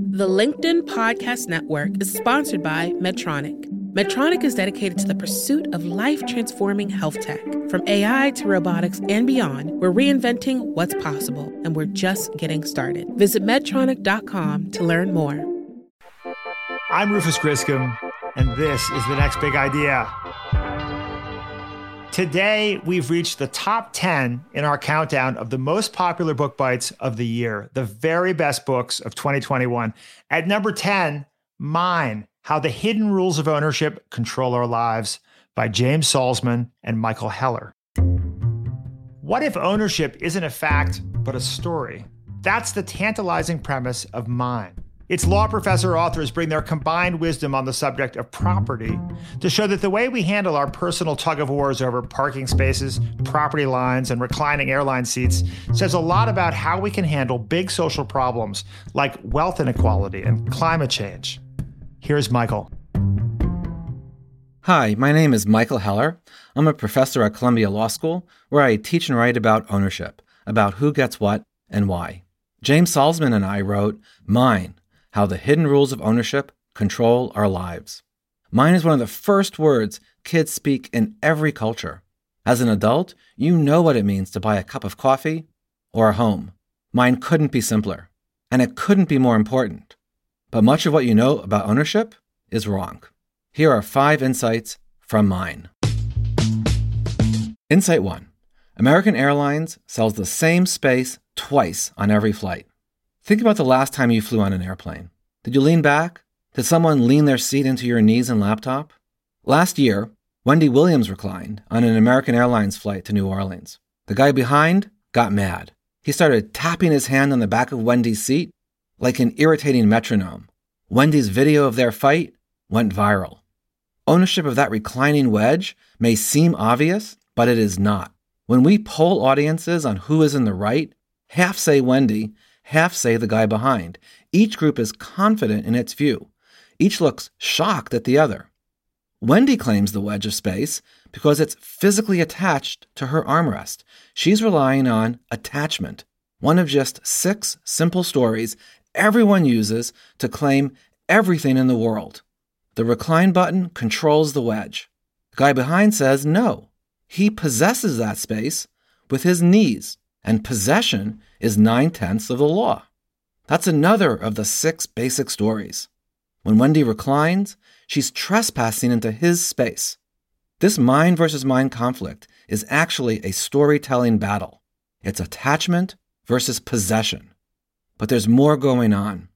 The LinkedIn Podcast Network is sponsored by Medtronic. Medtronic is dedicated to the pursuit of life transforming health tech. From AI to robotics and beyond, we're reinventing what's possible, and we're just getting started. Visit Medtronic.com to learn more. I'm Rufus Griscom, and this is the next big idea. Today, we've reached the top 10 in our countdown of the most popular book bites of the year, the very best books of 2021. At number 10, Mine How the Hidden Rules of Ownership Control Our Lives by James Salzman and Michael Heller. What if ownership isn't a fact, but a story? That's the tantalizing premise of Mine. Its law professor authors bring their combined wisdom on the subject of property to show that the way we handle our personal tug of wars over parking spaces, property lines, and reclining airline seats says a lot about how we can handle big social problems like wealth inequality and climate change. Here's Michael. Hi, my name is Michael Heller. I'm a professor at Columbia Law School where I teach and write about ownership, about who gets what and why. James Salzman and I wrote Mine how the Hidden Rules of Ownership Control Our Lives. Mine is one of the first words kids speak in every culture. As an adult, you know what it means to buy a cup of coffee or a home. Mine couldn't be simpler, and it couldn't be more important. But much of what you know about ownership is wrong. Here are five insights from mine. Insight 1 American Airlines sells the same space twice on every flight. Think about the last time you flew on an airplane. Did you lean back? Did someone lean their seat into your knees and laptop? Last year, Wendi Williams reclined on an American Airlines flight to New Orleans. The guy behind got mad. He started tapping his hand on the back of Wendi's seat like an irritating metronome. Wendi's video of their fight went viral. Ownership of that reclining wedge may seem obvious, but it is not. When we poll audiences on who is in the right, half say Wendi half say the guy behind. Each group is confident in its view. Each looks shocked at the other. Wendi claims the wedge of space because it's physically attached to her armrest. She's relying on attachment, one of just six simple stories everyone uses to claim everything in the world. The recline button controls the wedge. The guy behind says no. He possesses that space with his knees and possession is nine tenths of the law. That's another of the six basic stories. When Wendi reclines, she's trespassing into his space. This mind versus mind conflict is actually a storytelling battle. It's attachment versus possession. But there's more going on.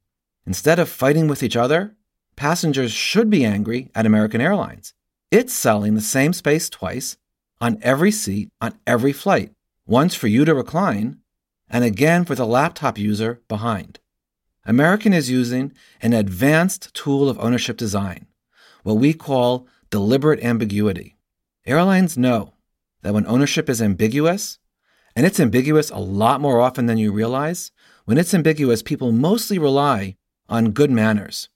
Instead of fighting with each other, passengers should be angry at American Airlines. It's selling the same space twice on every seat on every flight once for you to recline, and again for the laptop user behind. American is using an advanced tool of ownership design, what we call deliberate ambiguity. Airlines know that when ownership is ambiguous, and it's ambiguous a lot more often than you realize, when it's ambiguous, people mostly rely on good manners.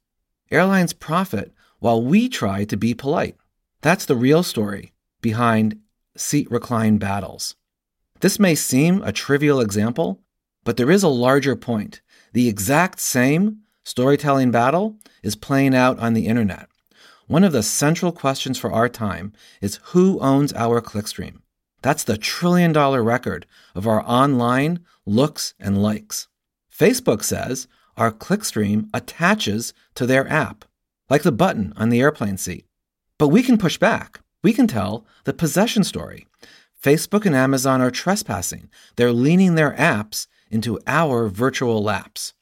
Airlines profit while we try to be polite. That's the real story behind seat recline battles. This may seem a trivial example, but there is a larger point. The exact same storytelling battle is playing out on the internet. One of the central questions for our time is who owns our clickstream? That's the trillion dollar record of our online looks and likes. Facebook says our clickstream attaches to their app, like the button on the airplane seat. But we can push back. We can tell the possession story. Facebook and Amazon are trespassing. They're leaning their apps into our virtual laps.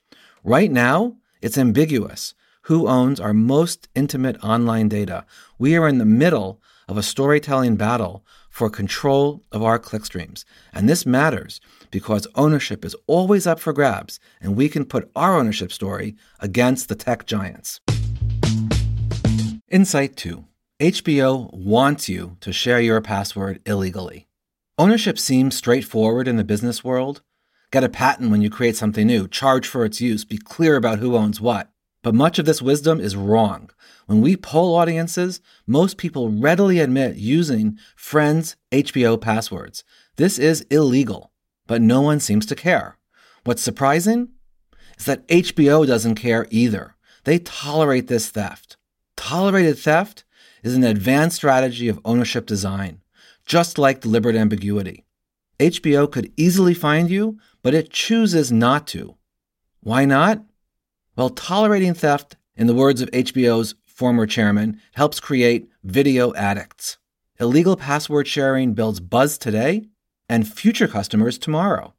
Right now, it's ambiguous who owns our most intimate online data. We are in the middle of a storytelling battle for control of our clickstreams. And this matters because ownership is always up for grabs, and we can put our ownership story against the tech giants. Insight 2 HBO wants you to share your password illegally. Ownership seems straightforward in the business world. Get a patent when you create something new, charge for its use, be clear about who owns what. But much of this wisdom is wrong. When we poll audiences, most people readily admit using friends' HBO passwords. This is illegal, but no one seems to care. What's surprising is that HBO doesn't care either. They tolerate this theft. Tolerated theft is an advanced strategy of ownership design, just like deliberate ambiguity. HBO could easily find you, but it chooses not to. Why not? Well, tolerating theft, in the words of HBO's former chairman, helps create video addicts. Illegal password sharing builds buzz today and future customers tomorrow.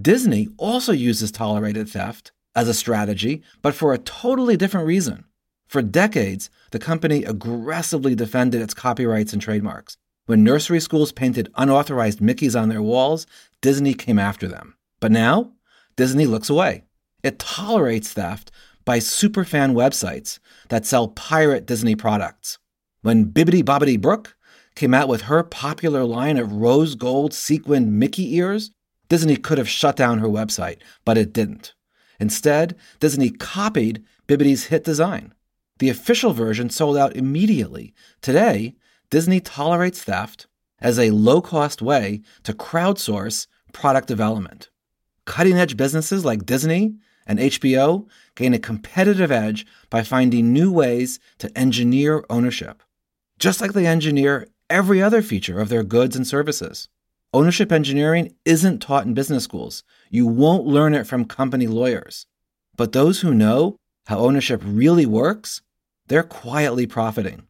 Disney also uses tolerated theft as a strategy, but for a totally different reason. For decades, the company aggressively defended its copyrights and trademarks. When nursery schools painted unauthorized Mickeys on their walls, Disney came after them. But now, Disney looks away. It tolerates theft by superfan websites that sell pirate Disney products. When Bibbidi Bobbidi Brooke came out with her popular line of rose gold sequined Mickey ears, Disney could have shut down her website, but it didn't. Instead, Disney copied Bibbidi's hit design. The official version sold out immediately. Today, Disney tolerates theft as a low cost way to crowdsource product development. Cutting edge businesses like Disney and HBO gain a competitive edge by finding new ways to engineer ownership, just like they engineer every other feature of their goods and services. Ownership engineering isn't taught in business schools. You won't learn it from company lawyers. But those who know how ownership really works, they're quietly profiting.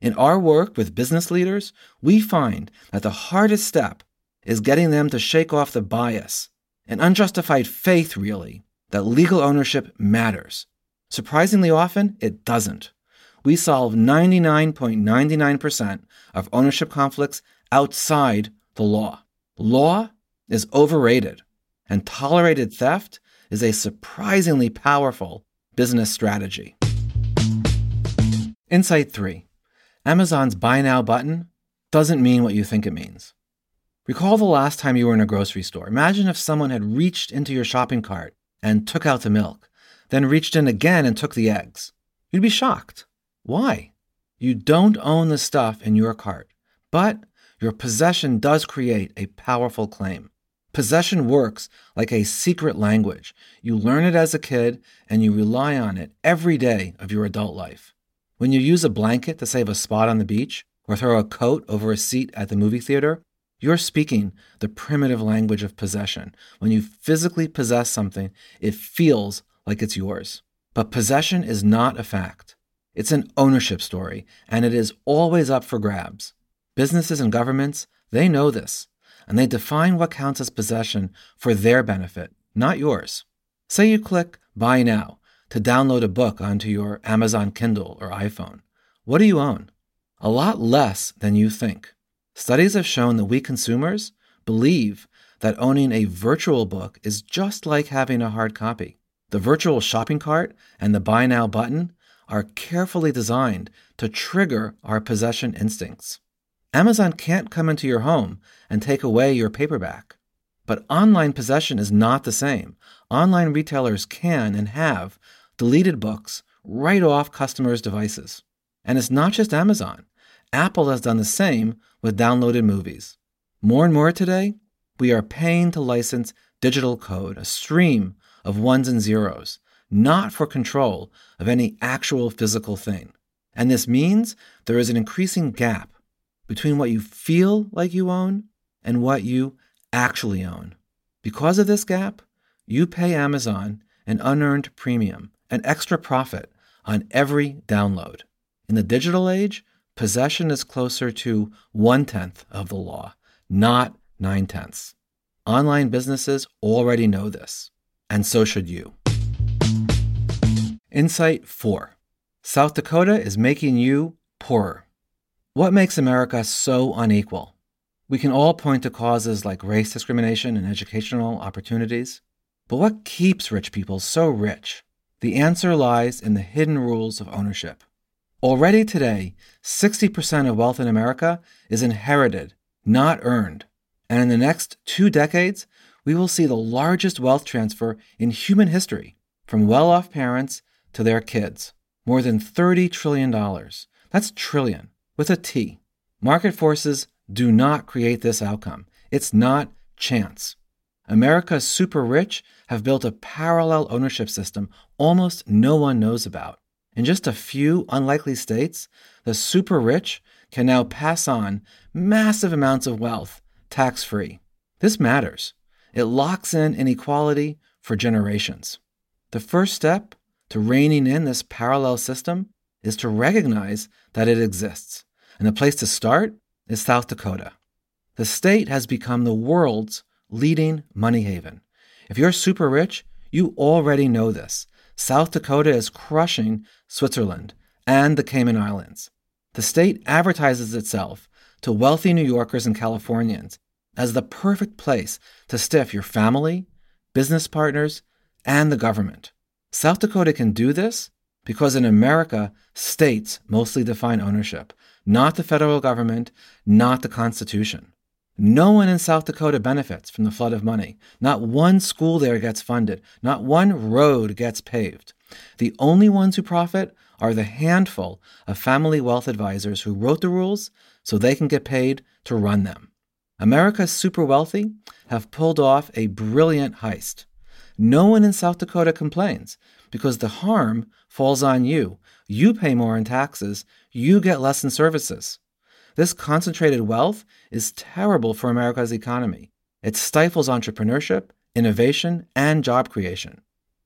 In our work with business leaders, we find that the hardest step is getting them to shake off the bias, an unjustified faith, really, that legal ownership matters. Surprisingly often, it doesn't. We solve 99.99% of ownership conflicts outside the law. Law is overrated, and tolerated theft is a surprisingly powerful business strategy. Insight 3 Amazon's Buy Now button doesn't mean what you think it means. Recall the last time you were in a grocery store. Imagine if someone had reached into your shopping cart and took out the milk, then reached in again and took the eggs. You'd be shocked. Why? You don't own the stuff in your cart, but your possession does create a powerful claim. Possession works like a secret language. You learn it as a kid and you rely on it every day of your adult life. When you use a blanket to save a spot on the beach or throw a coat over a seat at the movie theater, you're speaking the primitive language of possession. When you physically possess something, it feels like it's yours. But possession is not a fact. It's an ownership story, and it is always up for grabs. Businesses and governments, they know this, and they define what counts as possession for their benefit, not yours. Say you click Buy Now to download a book onto your Amazon Kindle or iPhone. What do you own? A lot less than you think. Studies have shown that we consumers believe that owning a virtual book is just like having a hard copy. The virtual shopping cart and the Buy Now button are carefully designed to trigger our possession instincts. Amazon can't come into your home and take away your paperback. But online possession is not the same. Online retailers can and have deleted books right off customers' devices. And it's not just Amazon. Apple has done the same with downloaded movies. More and more today, we are paying to license digital code, a stream of ones and zeros, not for control of any actual physical thing. And this means there is an increasing gap between what you feel like you own and what you actually own. Because of this gap, you pay Amazon an unearned premium, an extra profit on every download. In the digital age, possession is closer to one tenth of the law, not nine tenths. Online businesses already know this, and so should you. Insight 4 South Dakota is making you poorer. What makes America so unequal? We can all point to causes like race discrimination and educational opportunities. But what keeps rich people so rich? The answer lies in the hidden rules of ownership. Already today, 60% of wealth in America is inherited, not earned. And in the next two decades, we will see the largest wealth transfer in human history from well off parents to their kids. More than $30 trillion. That's trillion with a T. Market forces do not create this outcome. It's not chance. America's super rich have built a parallel ownership system almost no one knows about. In just a few unlikely states, the super rich can now pass on massive amounts of wealth tax free. This matters. It locks in inequality for generations. The first step to reining in this parallel system is to recognize that it exists. And the place to start is South Dakota. The state has become the world's leading money haven. If you're super rich, you already know this. South Dakota is crushing Switzerland and the Cayman Islands. The state advertises itself to wealthy New Yorkers and Californians as the perfect place to stiff your family, business partners, and the government. South Dakota can do this because in America, states mostly define ownership, not the federal government, not the Constitution. No one in South Dakota benefits from the flood of money. Not one school there gets funded. Not one road gets paved. The only ones who profit are the handful of family wealth advisors who wrote the rules so they can get paid to run them. America's super wealthy have pulled off a brilliant heist. No one in South Dakota complains because the harm falls on you. You pay more in taxes, you get less in services. This concentrated wealth is terrible for America's economy. It stifles entrepreneurship, innovation, and job creation.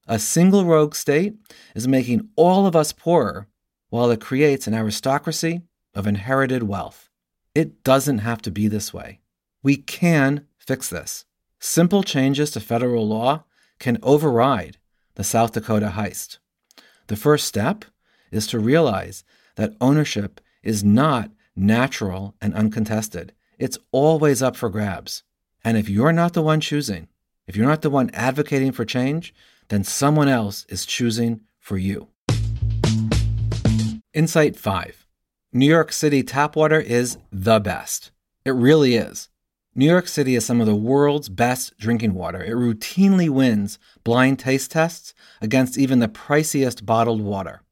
A single rogue state is making all of us poorer while it creates an aristocracy of inherited wealth. It doesn't have to be this way. We can fix this. Simple changes to federal law can override the South Dakota heist. The first step is to realize that ownership is not natural and uncontested. It's always up for grabs. And if you're not the one choosing, if you're not the one advocating for change, then someone else is choosing for you. Insight 5 New York City tap water is the best. It really is. New York City is some of the world's best drinking water. It routinely wins blind taste tests against even the priciest bottled water.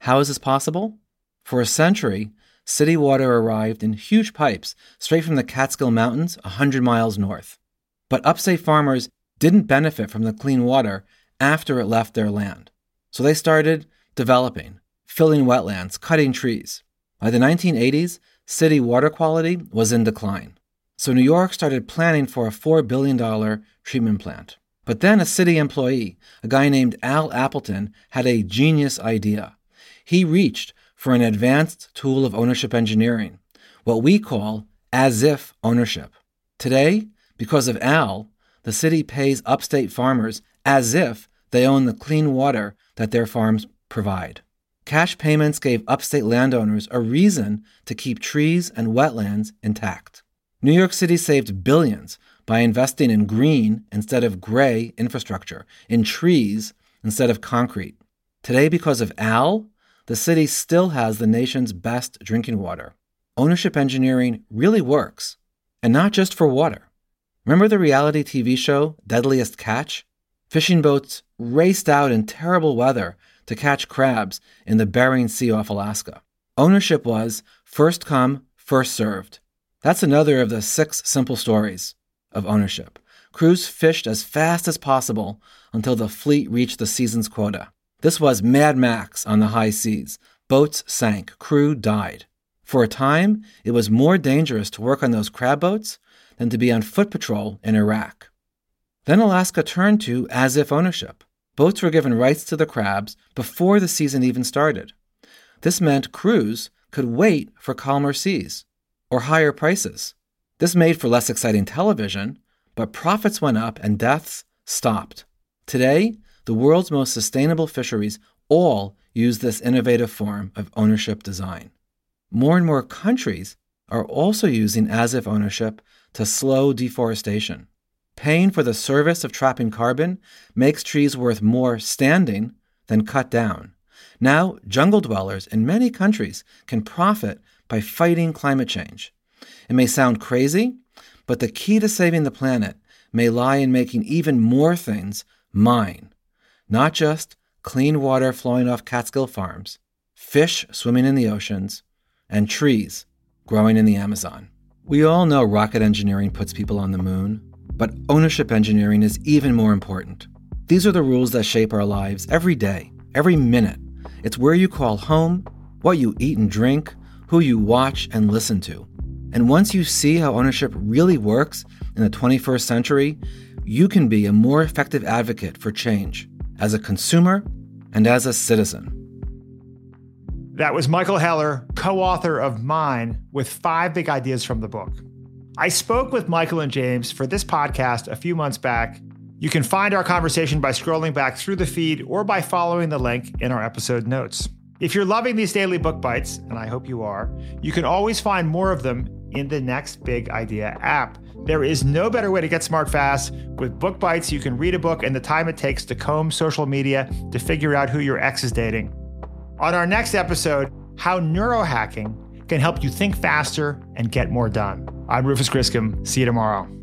How is this possible? For a century, city water arrived in huge pipes straight from the Catskill Mountains a 100 miles north. But upstate farmers didn't benefit from the clean water after it left their land. So they started developing, filling wetlands, cutting trees. By the 1980s, city water quality was in decline. So New York started planning for a $4 billion treatment plant. But then a city employee, a guy named Al Appleton, had a genius idea. He reached for an advanced tool of ownership engineering, what we call as if ownership. Today, because of Al, the city pays upstate farmers as if they own the clean water that their farms provide. Cash payments gave upstate landowners a reason to keep trees and wetlands intact. New York City saved billions by investing in green instead of gray infrastructure, in trees instead of concrete. Today, because of Al, the city still has the nation's best drinking water. Ownership engineering really works, and not just for water. Remember the reality TV show Deadliest Catch? Fishing boats raced out in terrible weather to catch crabs in the Bering Sea off Alaska. Ownership was first come, first served. That's another of the six simple stories of ownership. Crews fished as fast as possible until the fleet reached the season's quota. This was Mad Max on the high seas. Boats sank, crew died. For a time, it was more dangerous to work on those crab boats than to be on foot patrol in Iraq. Then Alaska turned to as if ownership. Boats were given rights to the crabs before the season even started. This meant crews could wait for calmer seas or higher prices. This made for less exciting television, but profits went up and deaths stopped. Today, the world's most sustainable fisheries all use this innovative form of ownership design. More and more countries are also using as if ownership to slow deforestation. Paying for the service of trapping carbon makes trees worth more standing than cut down. Now, jungle dwellers in many countries can profit by fighting climate change. It may sound crazy, but the key to saving the planet may lie in making even more things mine not just clean water flowing off Catskill farms, fish swimming in the oceans, and trees growing in the Amazon. We all know rocket engineering puts people on the moon, But ownership engineering is even more important. These are the rules that shape our lives every day, every minute. It's where you call home, what you eat and drink, who you watch and listen to. And once you see how ownership really works in the 21st century, you can be a more effective advocate for change as a consumer and as a citizen. That was Michael Heller, co author of Mine, with five big ideas from the book. I spoke with Michael and James for this podcast a few months back. You can find our conversation by scrolling back through the feed or by following the link in our episode notes. If you're loving these daily book bites, and I hope you are, you can always find more of them in the next Big Idea app. There is no better way to get smart fast. With Book Bites, you can read a book in the time it takes to comb social media to figure out who your ex is dating. On our next episode, how neurohacking can help you think faster and get more done. I'm Rufus Griscom. See you tomorrow.